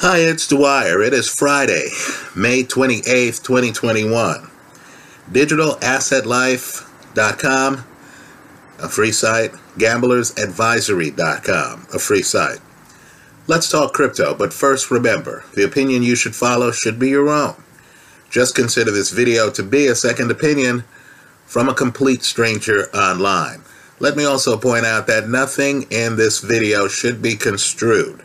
Hi, it's Dwyer. It is Friday, May 28th, 2021. DigitalAssetLife.com, a free site. GamblersAdvisory.com, a free site. Let's talk crypto, but first remember, the opinion you should follow should be your own. Just consider this video to be a second opinion from a complete stranger online. Let me also point out that nothing in this video should be construed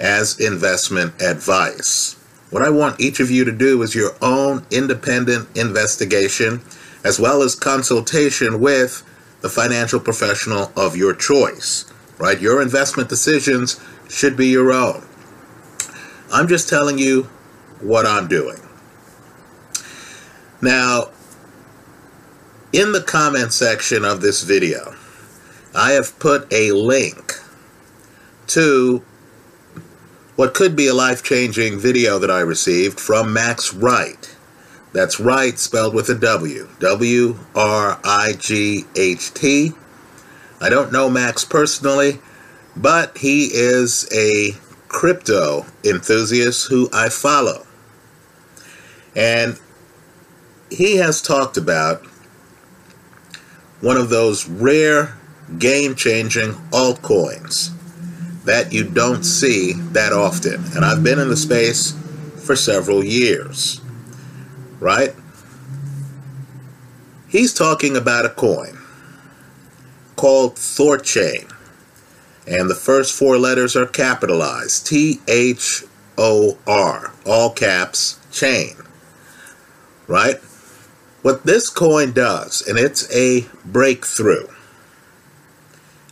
as investment advice. What I want each of you to do is your own independent investigation as well as consultation with the financial professional of your choice, right? Your investment decisions should be your own. I'm just telling you what I'm doing. Now, in the comment section of this video, I have put a link to what could be a life-changing video that I received from Max Wright. That's Wright spelled with a W. W-R-I-G-H-T. I don't know Max personally, but he is a crypto enthusiast who I follow. And he has talked about one of those rare game-changing altcoins that you don't see that often. And I've been in the space for several years, right? He's talking about a coin called Thorchain. And the first four letters are capitalized T H O R, all caps, chain, right? What this coin does, and it's a breakthrough,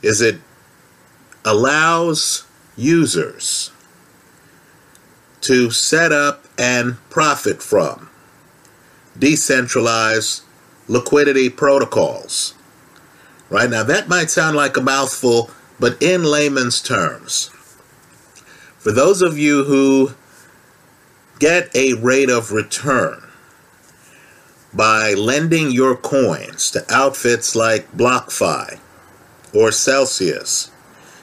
is it allows users to set up and profit from decentralized liquidity protocols. Right now, that might sound like a mouthful, but in layman's terms, for those of you who get a rate of return by lending your coins to outfits like BlockFi or Celsius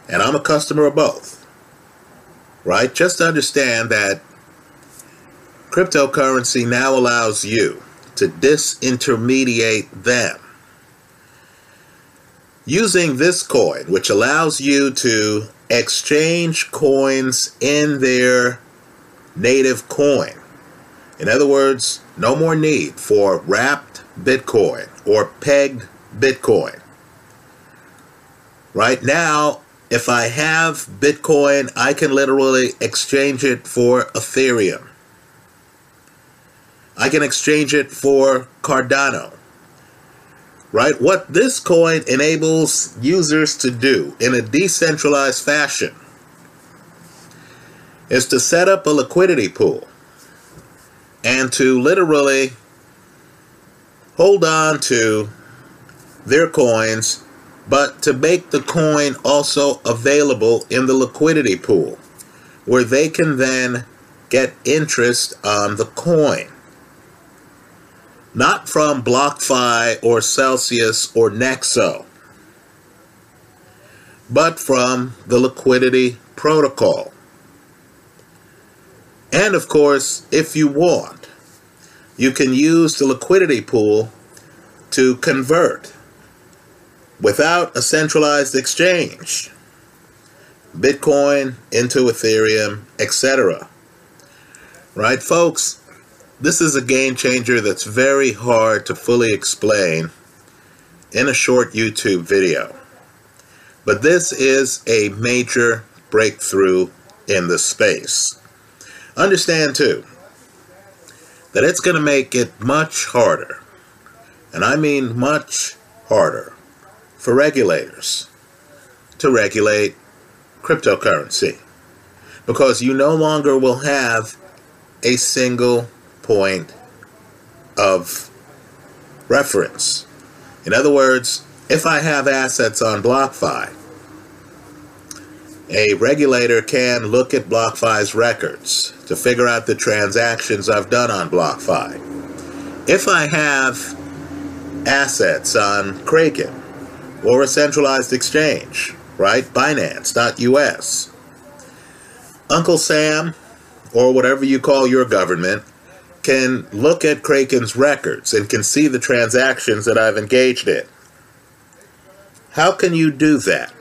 and I'm a customer of both, right? Just understand that cryptocurrency now allows you to disintermediate them using this coin, which allows you to exchange coins in their native coin. In other words, no more need for wrapped Bitcoin or pegged Bitcoin. Right now, if I have Bitcoin, I can literally exchange it for Ethereum. I can exchange it for Cardano. Right? What this coin enables users to do in a decentralized fashion is to set up a liquidity pool and to literally hold on to their coins but to make the coin also available in the liquidity pool where they can then get interest on the coin. Not from BlockFi or Celsius or Nexo, but from the liquidity protocol. And of course, if you want, you can use the liquidity pool to convert without a centralized exchange. Bitcoin into Ethereum, etc. Right, folks? This is a game changer that's very hard to fully explain in a short YouTube video. But this is a major breakthrough in the space. Understand, too, that it's going to make it much harder, and I mean much harder, for regulators to regulate cryptocurrency because you no longer will have a single point of reference. In other words, if I have assets on BlockFi, a regulator can look at BlockFi's records to figure out the transactions I've done on BlockFi. If I have assets on Kraken, or a centralized exchange, right? Binance.us. Uncle Sam, or whatever you call your government, can look at Kraken's records and can see the transactions that I've engaged in. How can you do that?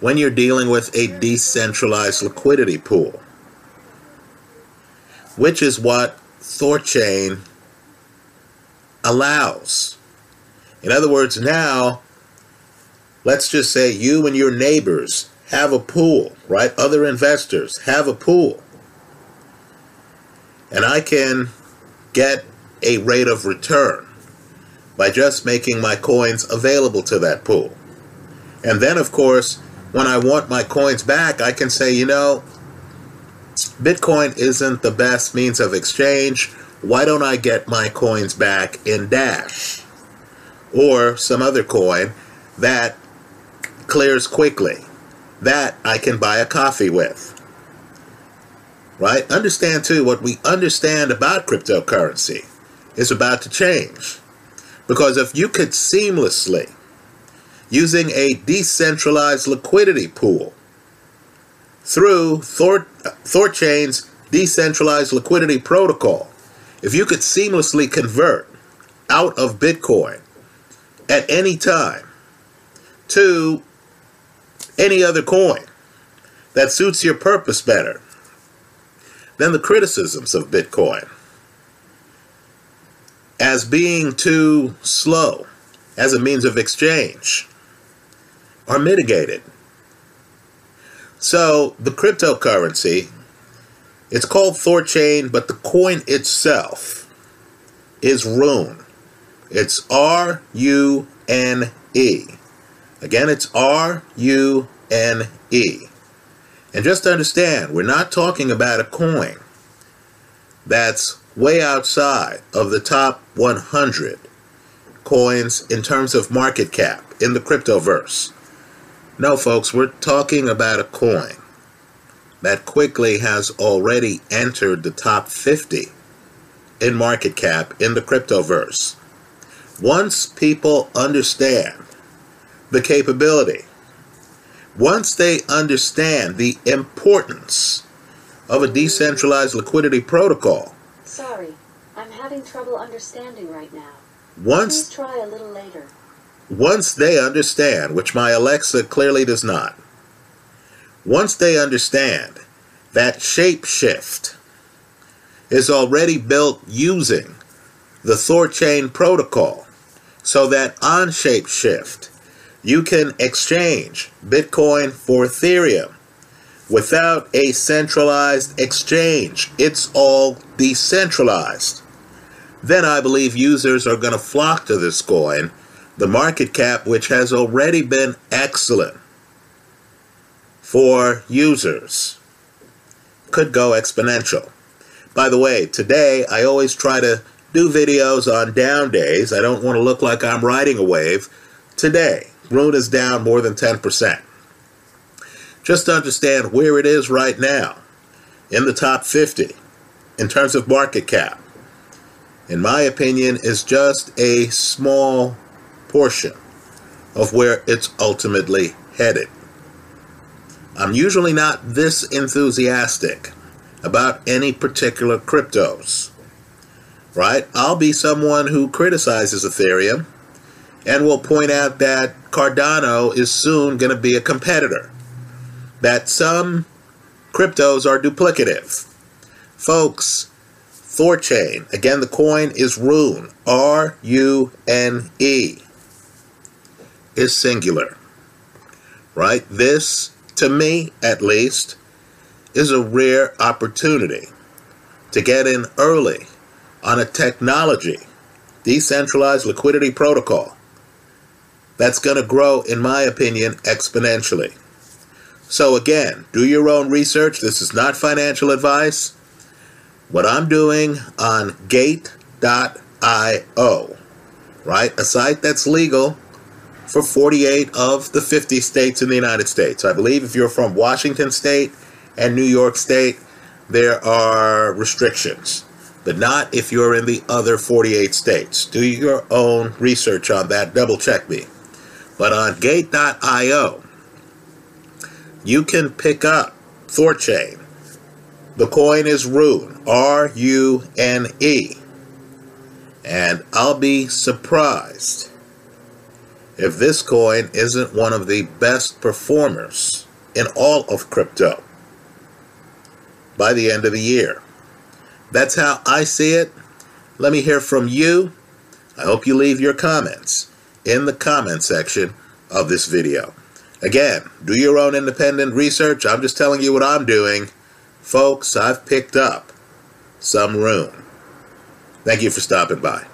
When you're dealing with a decentralized liquidity pool, which is what Thorchain allows. In other words, now, let's just say you and your neighbors have a pool, right? Other investors have a pool. And I can get a rate of return by just making my coins available to that pool. And then, of course, when I want my coins back, I can say, you know, Bitcoin isn't the best means of exchange. Why don't I get my coins back in Dash or some other coin that clears quickly? That I can buy a coffee with. Right? Understand too, what we understand about cryptocurrency is about to change. Because if you could seamlessly, using a decentralized liquidity pool, through Thor, Thorchain's decentralized liquidity protocol, if you could seamlessly convert out of Bitcoin at any time to any other coin that suits your purpose better than the criticisms of Bitcoin as being too slow as a means of exchange are mitigated. So the cryptocurrency, it's called Thorchain, but the coin itself is Rune. It's R U N E. Again, it's R U N E. And just understand, we're not talking about a coin that's way outside of the top 100 coins in terms of market cap in the cryptoverse. No, folks, we're talking about a coin that quickly has already entered the top 50 in market cap in the cryptoverse. Once people understand the capability, once they understand the importance of a decentralized liquidity protocol. Sorry, I'm having trouble understanding right now. Once Please try a little later. Once they understand, which my Alexa clearly does not, once they understand that Shapeshift is already built using the Thorchain protocol, so that on Shapeshift you can exchange Bitcoin for Ethereum without a centralized exchange. It's all decentralized. Then I believe users are going to flock to this coin the market cap, which has already been excellent for users, could go exponential. By the way, today I always try to do videos on down days. I don't want to look like I'm riding a wave. Today, Rune is down more than 10%. Just understand where it is right now in the top 50 in terms of market cap, in my opinion, is just a small portion of where it's ultimately headed. I'm usually not this enthusiastic about any particular cryptos, right? I'll be someone who criticizes Ethereum and will point out that Cardano is soon going to be a competitor, that some cryptos are duplicative. Folks, Thorchain, again, the coin is Rune, R U N E is singular. Right? This, to me at least, is a rare opportunity to get in early on a technology, decentralized liquidity protocol, that's going to grow, in my opinion, exponentially. So, again, do your own research. This is not financial advice. What I'm doing on gate.io, right? A site that's legal for 48 of the 50 states in the United States. I believe if you're from Washington State and New York State, there are restrictions, but not if you're in the other 48 states. Do your own research on that, double check me. But on gate.io, you can pick up Thorchain. The coin is Rune, R U N E. And I'll be surprised if this coin isn't one of the best performers in all of crypto by the end of the year. That's how I see it. Let me hear from you. I hope you leave your comments in the comment section of this video. Again, do your own independent research. I'm just telling you what I'm doing. Folks, I've picked up some Rune. Thank you for stopping by.